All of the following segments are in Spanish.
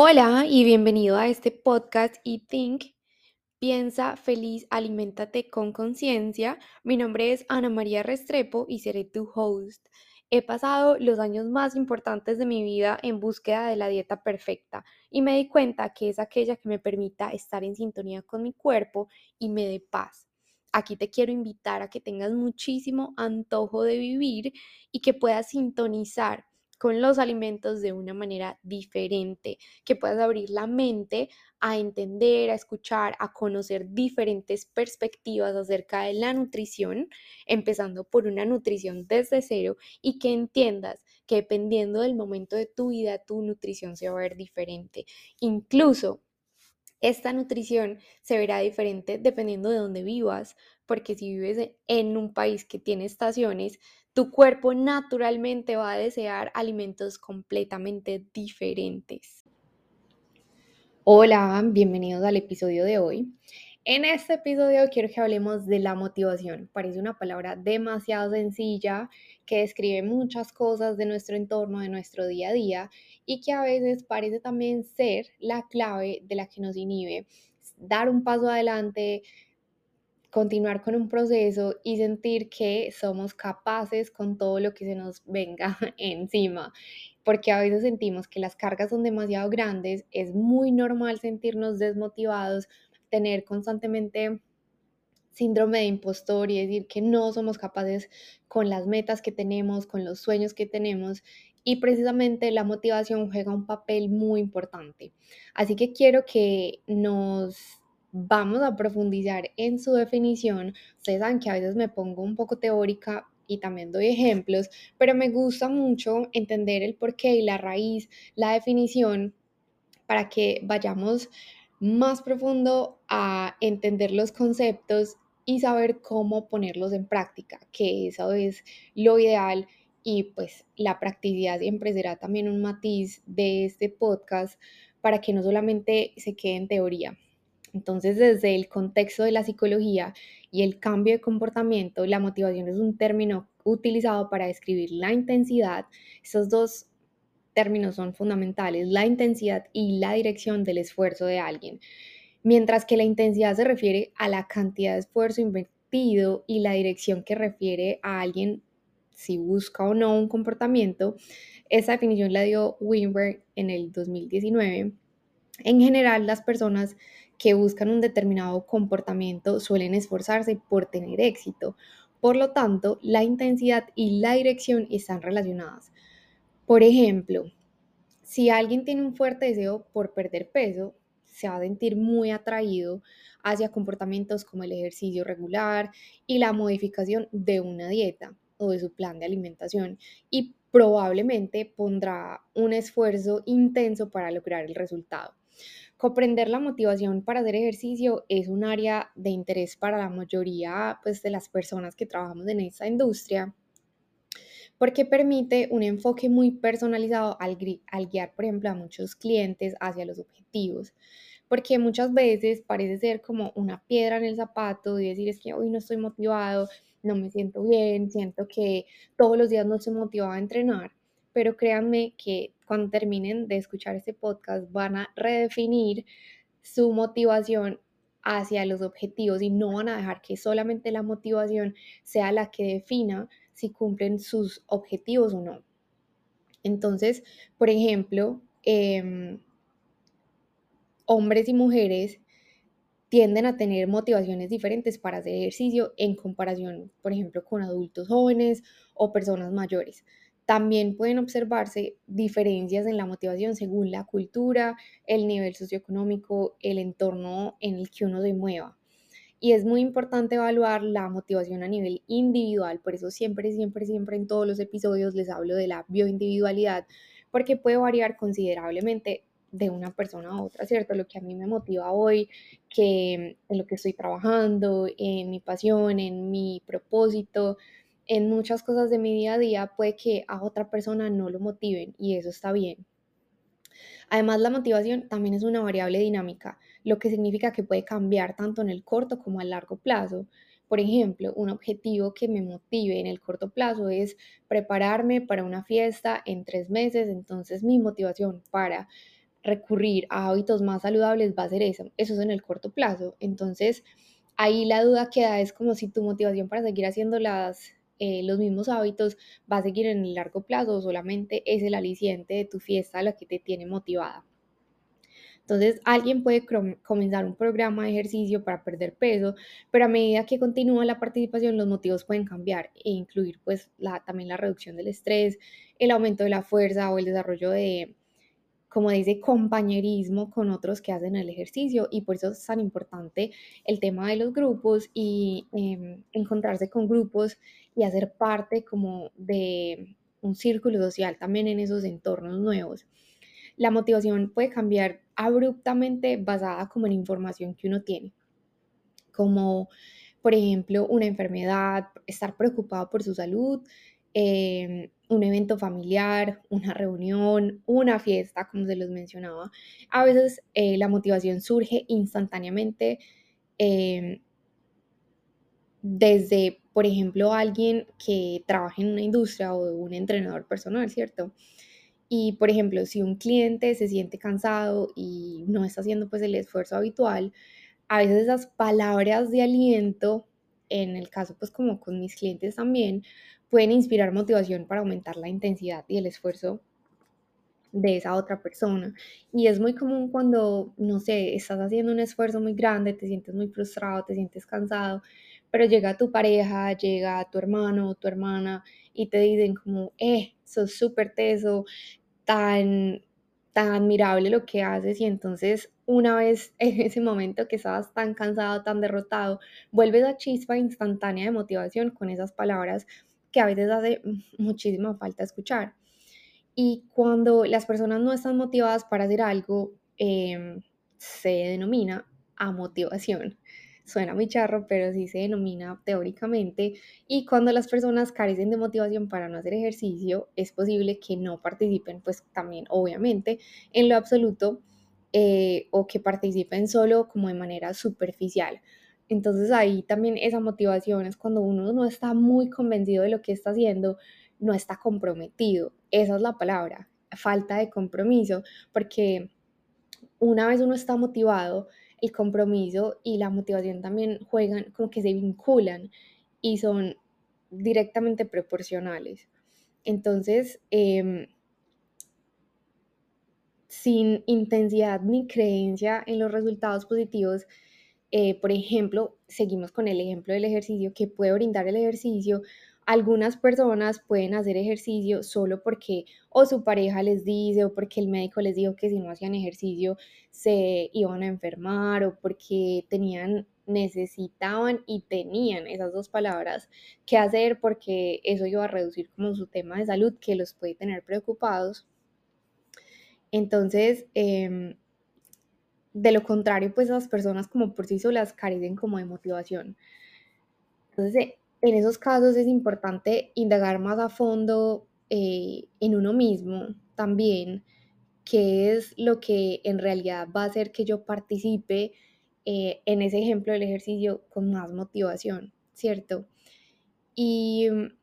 Hola y bienvenido a este podcast y Think. Piensa feliz, aliméntate con conciencia. Mi nombre es Ana María Restrepo y seré tu host. He pasado los años más importantes de mi vida en búsqueda de la dieta perfecta y me di cuenta que es aquella que me permita estar en sintonía con mi cuerpo y me dé paz. Aquí te quiero invitar a que tengas muchísimo antojo de vivir y que puedas sintonizar con los alimentos de una manera diferente, que puedas abrir la mente a entender, a escuchar, a conocer diferentes perspectivas acerca de la nutrición, empezando por una nutrición desde cero y que entiendas que dependiendo del momento de tu vida, tu nutrición se va a ver diferente. Incluso esta nutrición se verá diferente dependiendo de dónde vivas, porque si vives en un país que tiene estaciones, tu cuerpo naturalmente va a desear alimentos completamente diferentes. Hola, bienvenidos al episodio de hoy. En este episodio quiero que hablemos de la motivación. Parece una palabra demasiado sencilla que describe muchas cosas de nuestro entorno, de nuestro día a día y que a veces parece también ser la clave de la que nos inhibe dar un paso adelante, continuar con un proceso y sentir que somos capaces con todo lo que se nos venga encima. Porque a veces sentimos que las cargas son demasiado grandes, es muy normal sentirnos desmotivados, tener constantemente síndrome de impostor y decir que no somos capaces con las metas que tenemos, con los sueños que tenemos. Y precisamente la motivación juega un papel muy importante. Así que quiero que nos vamos a profundizar en su definición. Ustedes saben que a veces me pongo un poco teórica y también doy ejemplos, pero me gusta mucho entender el porqué y la raíz, la definición, para que vayamos más profundo a entender los conceptos y saber cómo ponerlos en práctica, que eso es lo ideal y pues la practicidad siempre será también un matiz de este podcast para que no solamente se quede en teoría. Entonces, desde el contexto de la psicología y el cambio de comportamiento, la motivación es un término utilizado para describir la intensidad. Esos dos términos son fundamentales, la intensidad y la dirección del esfuerzo de alguien. Mientras que la intensidad se refiere a la cantidad de esfuerzo invertido y la dirección que refiere a alguien si busca o no un comportamiento, esa definición la dio Wimberg en el 2019. En general, las personas que buscan un determinado comportamiento suelen esforzarse por tener éxito. Por lo tanto, la intensidad y la dirección están relacionadas. Por ejemplo, si alguien tiene un fuerte deseo por perder peso, se va a sentir muy atraído hacia comportamientos como el ejercicio regular y la modificación de una dieta o de su plan de alimentación y probablemente pondrá un esfuerzo intenso para lograr el resultado. Comprender la motivación para hacer ejercicio es un área de interés para la mayoría pues, de las personas que trabajamos en esta industria porque permite un enfoque muy personalizado al, guiar, por ejemplo, a muchos clientes hacia los objetivos. Porque muchas veces parece ser como una piedra en el zapato y decir es que hoy no estoy motivado, no me siento bien, siento que todos los días no estoy motivado a entrenar pero créanme que cuando terminen de escuchar este podcast van a redefinir su motivación hacia los objetivos y no van a dejar que solamente la motivación sea la que defina si cumplen sus objetivos o no. Entonces, por ejemplo, em, hombres y mujeres tienden a tener motivaciones diferentes para hacer ejercicio en comparación, por ejemplo, con adultos jóvenes o personas mayores. También pueden observarse diferencias en la motivación según la cultura, el nivel socioeconómico, el entorno en el que uno se mueva. Y es muy importante evaluar la motivación a nivel individual, por eso siempre, siempre, siempre en todos los episodios les hablo de la bioindividualidad, porque puede variar considerablemente de una persona a otra, ¿cierto? Lo que a mí me motiva hoy, que en lo que estoy trabajando, en mi pasión, en mi propósito, en muchas cosas de mi día a día puede que a otra persona no lo motiven y eso está bien. Además, la motivación también es una variable dinámica, lo que significa que puede cambiar tanto en el corto como a largo plazo. Por ejemplo, un objetivo que me motive en el corto plazo es prepararme para una fiesta en tres meses, entonces mi motivación para recurrir a hábitos más saludables va a ser eso, eso es en el corto plazo. Entonces, ahí la duda queda es como si tu motivación para seguir haciendo las, eh, los mismos hábitos va a seguir en el largo plazo o solamente es el aliciente de tu fiesta la que te tiene motivada. Entonces, alguien puede comenzar un programa de ejercicio para perder peso, pero a medida que continúa la participación, los motivos pueden cambiar e incluir pues la, también la reducción del estrés, el aumento de la fuerza o el desarrollo de, como dice, compañerismo con otros que hacen el ejercicio y por eso es tan importante el tema de los grupos y em, encontrarse con grupos y hacer parte como de un círculo social también en esos entornos nuevos. La motivación puede cambiar abruptamente basada como en información que uno tiene, como por ejemplo una enfermedad, estar preocupado por su salud, em, un evento familiar, una reunión, una fiesta, como se los mencionaba. A veces eh, la motivación surge instantáneamente em, desde, por ejemplo, alguien que trabaja en una industria o un entrenador personal, ¿cierto? Y, por ejemplo, si un cliente se siente cansado y no está haciendo pues el esfuerzo habitual, a veces esas palabras de aliento, en el caso pues como con mis clientes también, pueden inspirar motivación para aumentar la intensidad y el esfuerzo de esa otra persona. Y es muy común cuando, no sé, estás haciendo un esfuerzo muy grande, te sientes muy frustrado, te sientes cansado, pero llega tu pareja, llega tu hermano tu hermana y te dicen como, eh, sos súper teso, tan, tan admirable lo que haces y entonces una vez en ese momento que estabas tan cansado, tan derrotado, vuelves a chispa instantánea de motivación con esas palabras que a veces hace muchísima falta escuchar. Y cuando las personas no están motivadas para hacer algo, em, se denomina a motivación. Suena muy charro, pero sí se denomina teóricamente. Y cuando las personas carecen de motivación para no hacer ejercicio, es posible que no participen, pues también, obviamente, en lo absoluto, eh, o que participen solo como de manera superficial. Entonces ahí también esa motivación es cuando uno no está muy convencido de lo que está haciendo, no está comprometido. Esa es la palabra, falta de compromiso, porque una vez uno está motivado, el compromiso y la motivación también juegan como que se vinculan y son directamente proporcionales. Entonces, em, sin intensidad ni creencia en los resultados positivos, eh, por ejemplo, seguimos con el ejemplo del ejercicio que puede brindar el ejercicio. Algunas personas pueden hacer ejercicio solo porque o su pareja les dice o porque el médico les dijo que si no hacían ejercicio se iban a enfermar o porque tenían necesitaban y tenían esas dos palabras que hacer porque eso iba a reducir como su tema de salud que los puede tener preocupados. Entonces, em, de lo contrario, pues las personas como por sí solas carecen como de motivación. Entonces, en esos casos es importante indagar más a fondo eh, en uno mismo también, qué es lo que en realidad va a hacer que yo participe eh, en ese ejemplo del ejercicio con más motivación, ¿cierto? Y mm,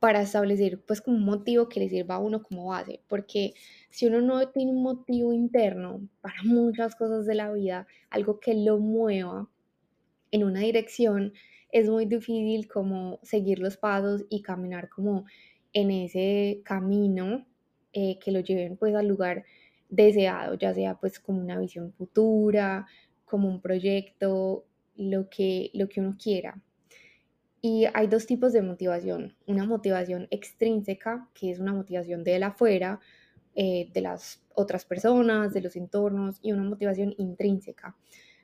para establecer pues como un motivo que le sirva a uno como base, porque si uno no tiene un motivo interno para muchas cosas de la vida, algo que lo mueva en una dirección, es muy difícil como seguir los pasos y caminar como en ese camino eh, que lo lleven pues al lugar deseado, ya sea pues como una visión futura, como un proyecto, lo que, lo que uno quiera. Y hay dos tipos de motivación. Una motivación extrínseca, que es una motivación de la afuera, eh, de las otras personas, de los entornos, y una motivación intrínseca.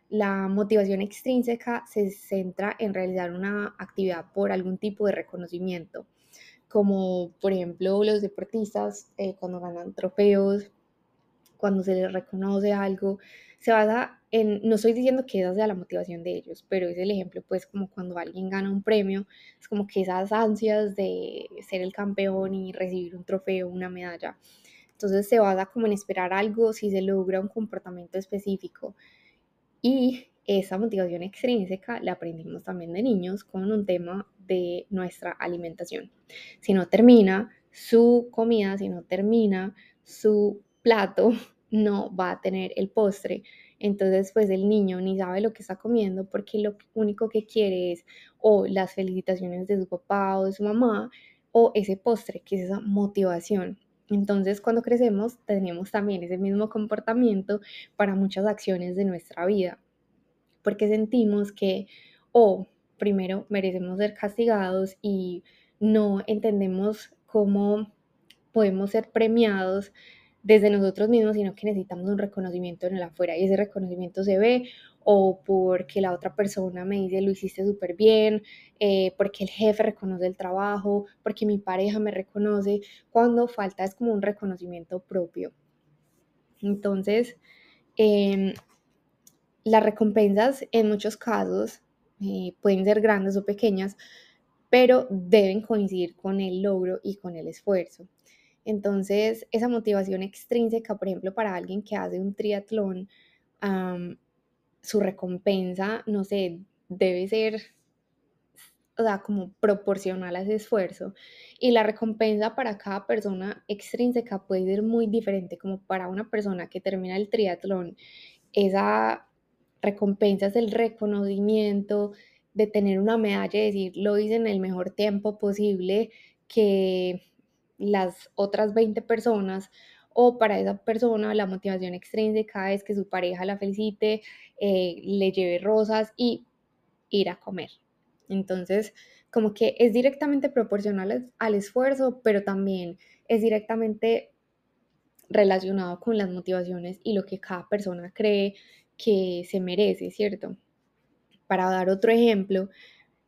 La motivación extrínseca se centra en realizar una actividad por algún tipo de reconocimiento, como por ejemplo los deportistas eh, cuando ganan trofeos, cuando se les reconoce algo, se basa no estoy diciendo que esa sea la motivación de ellos, pero es el ejemplo, pues como cuando alguien gana un premio, es como que esas ansias de ser el campeón y recibir un trofeo, una medalla. Entonces se basa como en esperar algo si se logra un comportamiento específico. Y esa motivación extrínseca la aprendimos también de niños con un tema de nuestra alimentación. Si no termina su comida, si no termina su plato, no va a tener el postre. Entonces, pues el niño ni sabe lo que está comiendo porque lo único que quiere es o las felicitaciones de su papá o de su mamá o ese postre, que es esa motivación. Entonces, cuando crecemos, tenemos también ese mismo comportamiento para muchas acciones de nuestra vida, porque sentimos que o primero merecemos ser castigados y no entendemos cómo podemos ser premiados desde nosotros mismos, sino que necesitamos un reconocimiento en el afuera y ese reconocimiento se ve o porque la otra persona me dice lo hiciste súper bien, eh, porque el jefe reconoce el trabajo, porque mi pareja me reconoce, cuando falta es como un reconocimiento propio. Entonces, em, las recompensas en muchos casos eh, pueden ser grandes o pequeñas, pero deben coincidir con el logro y con el esfuerzo. Entonces, esa motivación extrínseca, por ejemplo, para alguien que hace un triatlón, su recompensa, no sé, debe ser, o sea, como proporcional a ese esfuerzo. Y la recompensa para cada persona extrínseca puede ser muy diferente, como para una persona que termina el triatlón, esa recompensa es el reconocimiento de tener una medalla y decir, lo hice en el mejor tiempo posible que las otras 20 personas o para esa persona la motivación extrínseca es que su pareja la felicite, eh, le lleve rosas y ir a comer. Entonces, como que es directamente proporcional al esfuerzo, pero también es directamente relacionado con las motivaciones y lo que cada persona cree que se merece, ¿cierto? Para dar otro ejemplo,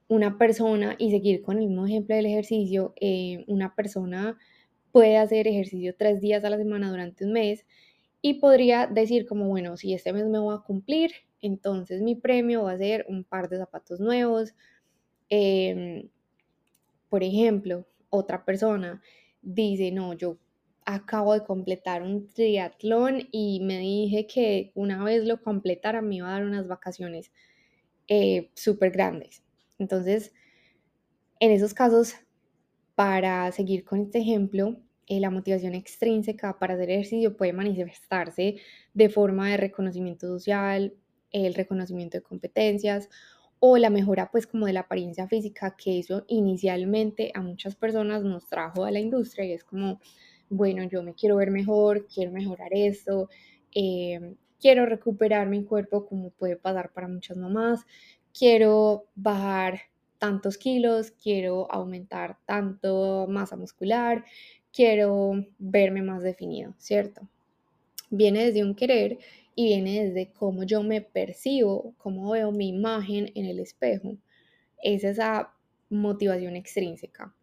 una persona, y seguir con el mismo ejemplo del ejercicio, eh, una persona puede hacer ejercicio tres días a la semana durante un mes y podría decir como, bueno, si este mes me voy a cumplir, entonces mi premio va a ser un par de zapatos nuevos. Em, por ejemplo, otra persona dice, no, yo acabo de completar un triatlón y me dije que una vez lo completara me iba a dar unas vacaciones eh, súper grandes. Entonces, en esos casos para seguir con este ejemplo, eh, la motivación extrínseca para hacer ejercicio puede manifestarse de forma de reconocimiento social, el reconocimiento de competencias o la mejora pues como de la apariencia física que eso inicialmente a muchas personas nos trajo a la industria y es como, bueno, yo me quiero ver mejor, quiero mejorar esto, em, quiero recuperar mi cuerpo como puede pasar para muchas mamás, quiero bajar tantos kilos, quiero aumentar tanto masa muscular, quiero verme más definido, ¿cierto? Viene desde un querer y viene desde cómo yo me percibo, cómo veo mi imagen en el espejo. Es esa motivación extrínseca.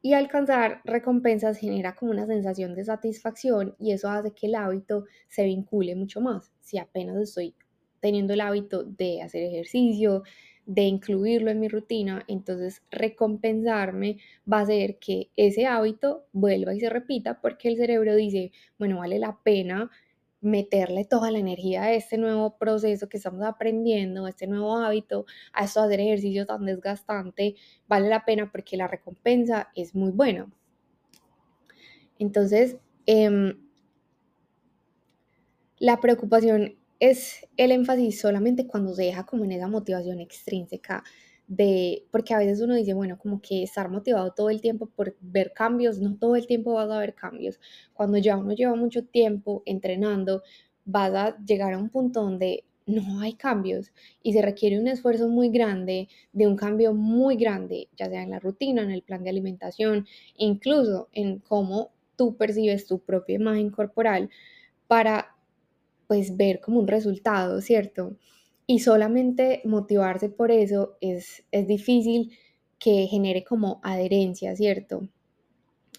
Y alcanzar recompensas genera como una sensación de satisfacción y eso hace que el hábito se vincule mucho más. Si apenas estoy teniendo el hábito de hacer ejercicio, de incluirlo en mi rutina, entonces recompensarme va a hacer que ese hábito vuelva y se repita porque el cerebro dice, bueno, vale la pena meterle toda la energía a este nuevo proceso que estamos aprendiendo, a este nuevo hábito, a hacer ejercicio tan desgastante, vale la pena porque la recompensa es muy buena. Entonces, em, la preocupación es el énfasis solamente cuando se deja como en esa motivación extrínseca de, porque a veces uno dice, bueno, como que estar motivado todo el tiempo por ver cambios, no todo el tiempo vas a ver cambios. Cuando ya uno lleva mucho tiempo entrenando, vas a llegar a un punto donde no hay cambios y se requiere un esfuerzo muy grande, de un cambio muy grande, ya sea en la rutina, en el plan de alimentación, incluso en cómo tú percibes tu propia imagen corporal para pues ver como un resultado, ¿cierto? Y solamente motivarse por eso es, es difícil que genere como adherencia, ¿cierto?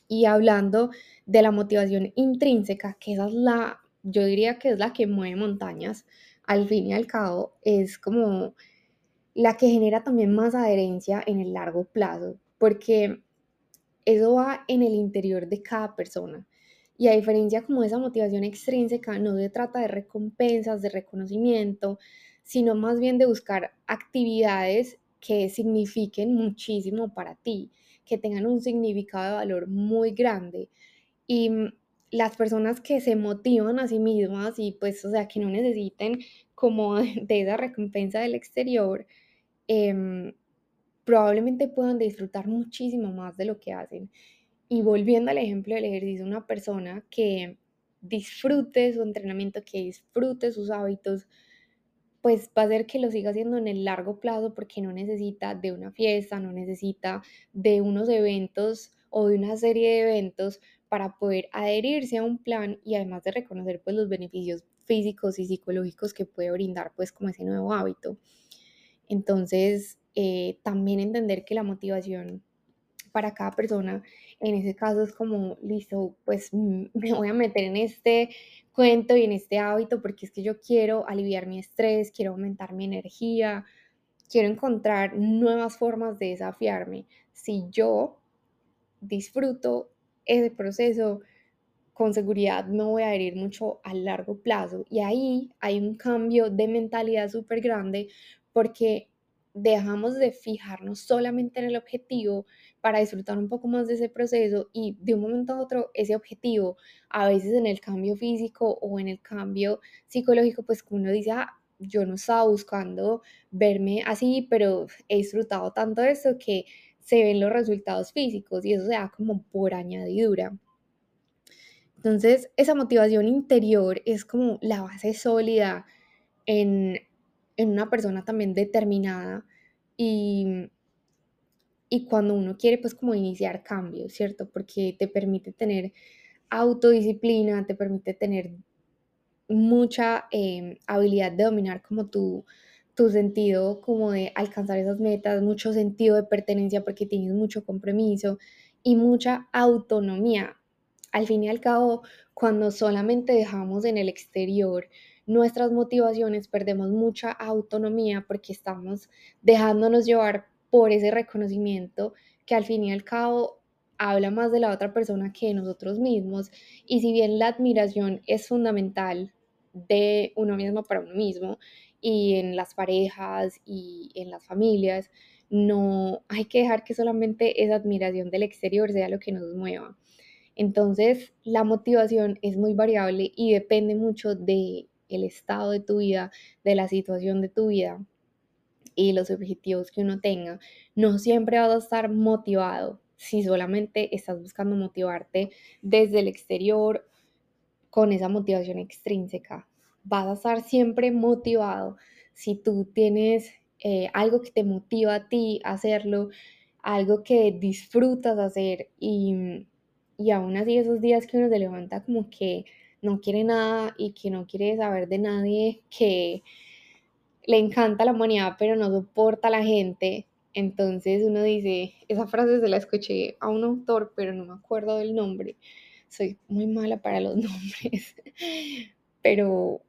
Y hablando de la motivación intrínseca, que esa es la, yo diría que es la que mueve montañas, al fin y al cabo es como la que genera también más adherencia en el largo plazo, porque eso va en el interior de cada persona. Y a diferencia como esa motivación extrínseca, no se trata de recompensas, de reconocimiento, sino más bien de buscar actividades que signifiquen muchísimo para ti, que tengan un significado de valor muy grande. Y las personas que se motivan a sí mismas y pues, o sea, que no necesiten como de esa recompensa del exterior, em, probablemente puedan disfrutar muchísimo más de lo que hacen. Y volviendo al ejemplo del ejercicio, una persona que disfrute su entrenamiento, que disfrute sus hábitos, pues va a ser que lo siga haciendo en el largo plazo porque no necesita de una fiesta, no necesita de unos eventos o de una serie de eventos para poder adherirse a un plan y además de reconocer pues los beneficios físicos y psicológicos que puede brindar pues como ese nuevo hábito. Entonces, eh, también entender que la motivación para cada persona. En ese caso es como, listo, pues mm, me voy a meter en este cuento y en este hábito porque es que yo quiero aliviar mi estrés, quiero aumentar mi energía, quiero encontrar nuevas formas de desafiarme. Si yo disfruto ese proceso, con seguridad me voy a adherir mucho a largo plazo. Y ahí hay un cambio de mentalidad súper grande porque dejamos de fijarnos solamente en el objetivo para disfrutar un poco más de ese proceso y de un momento a otro ese objetivo, a veces en el cambio físico o en el cambio psicológico, pues uno dice, ah, yo no estaba buscando verme así, pero he disfrutado tanto de eso que se ven los resultados físicos y eso se da como por añadidura. Entonces, esa motivación interior es como la base sólida en, en una persona también determinada y, y cuando uno quiere pues como iniciar cambios, ¿cierto? Porque te permite tener autodisciplina, te permite tener mucha em, habilidad de dominar como tu, tu sentido como de alcanzar esas metas, mucho sentido de pertenencia porque tienes mucho compromiso y mucha autonomía. Al fin y al cabo, cuando solamente dejamos en el exterior nuestras motivaciones, perdemos mucha autonomía porque estamos dejándonos llevar por ese reconocimiento que al fin y al cabo habla más de la otra persona que de nosotros mismos. Y si bien la admiración es fundamental de uno mismo para uno mismo y en las parejas y en las familias, no hay que dejar que solamente esa admiración del exterior sea lo que nos mueva. Entonces, la motivación es muy variable y depende mucho de el estado de tu vida, de la situación de tu vida y los objetivos que uno tenga, no siempre vas a estar motivado si solamente estás buscando motivarte desde el exterior con esa motivación extrínseca. Vas a estar siempre motivado si tú tienes eh, algo que te motiva a ti a hacerlo, algo que disfrutas hacer y, y aún así esos días que uno se levanta como que no quiere nada y que no quiere saber de nadie, que le encanta la humanidad pero no soporta a la gente. Entonces uno dice, esa frase se la escuché a un autor, pero no me acuerdo del nombre. Soy muy mala para los nombres. Pero,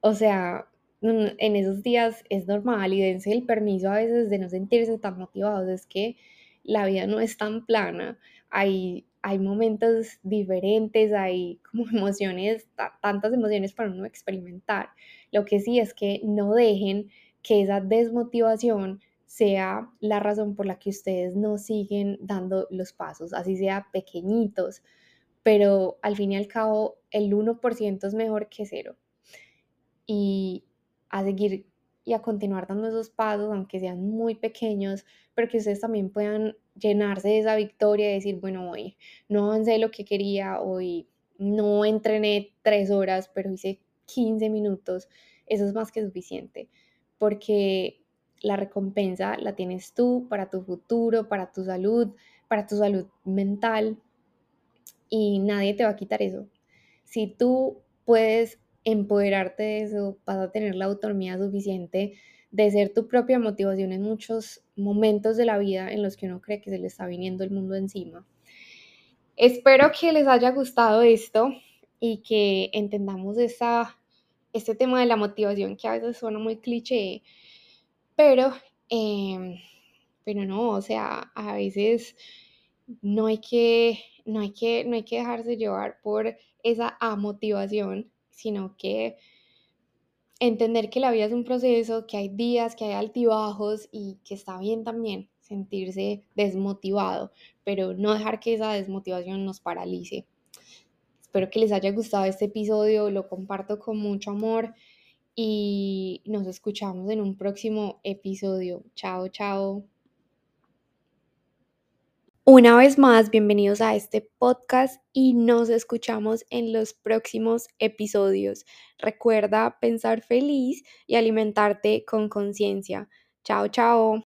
o sea, en esos días es normal y dense el permiso a veces de no sentirse tan motivados. Es que la vida no es tan plana. Hay hay momentos diferentes, hay como emociones, tantas emociones para uno experimentar. Lo que sí es que no dejen que esa desmotivación sea la razón por la que ustedes no siguen dando los pasos, así sea pequeñitos, pero al fin y al cabo el 1% es mejor que cero. Y a seguir y a continuar dando esos pasos, aunque sean muy pequeños, pero que ustedes también puedan llenarse de esa victoria y decir, bueno, hoy no avancé lo que quería, hoy no entrené tres horas, pero hice 15 minutos, eso es más que suficiente, porque la recompensa la tienes tú para tu futuro, para tu salud, para tu salud mental, y nadie te va a quitar eso. Si tú puedes empoderarte de eso, vas a tener la autonomía suficiente de ser tu propia motivación en muchos momentos de la vida en los que uno cree que se le está viniendo el mundo encima. Espero que les haya gustado esto y que entendamos esta, este tema de la motivación que a veces suena muy cliché, pero, em, pero no, o sea, a veces no hay que, no hay que, no hay que dejarse llevar por esa amotivación, sino que entender que la vida es un proceso, que hay días, que hay altibajos y que está bien también sentirse desmotivado, pero no dejar que esa desmotivación nos paralice. Espero que les haya gustado este episodio, lo comparto con mucho amor y nos escuchamos en un próximo episodio. Chao, chao. Una vez más, bienvenidos a este podcast y nos escuchamos en los próximos episodios. Recuerda pensar feliz y alimentarte con conciencia. Chao, chao.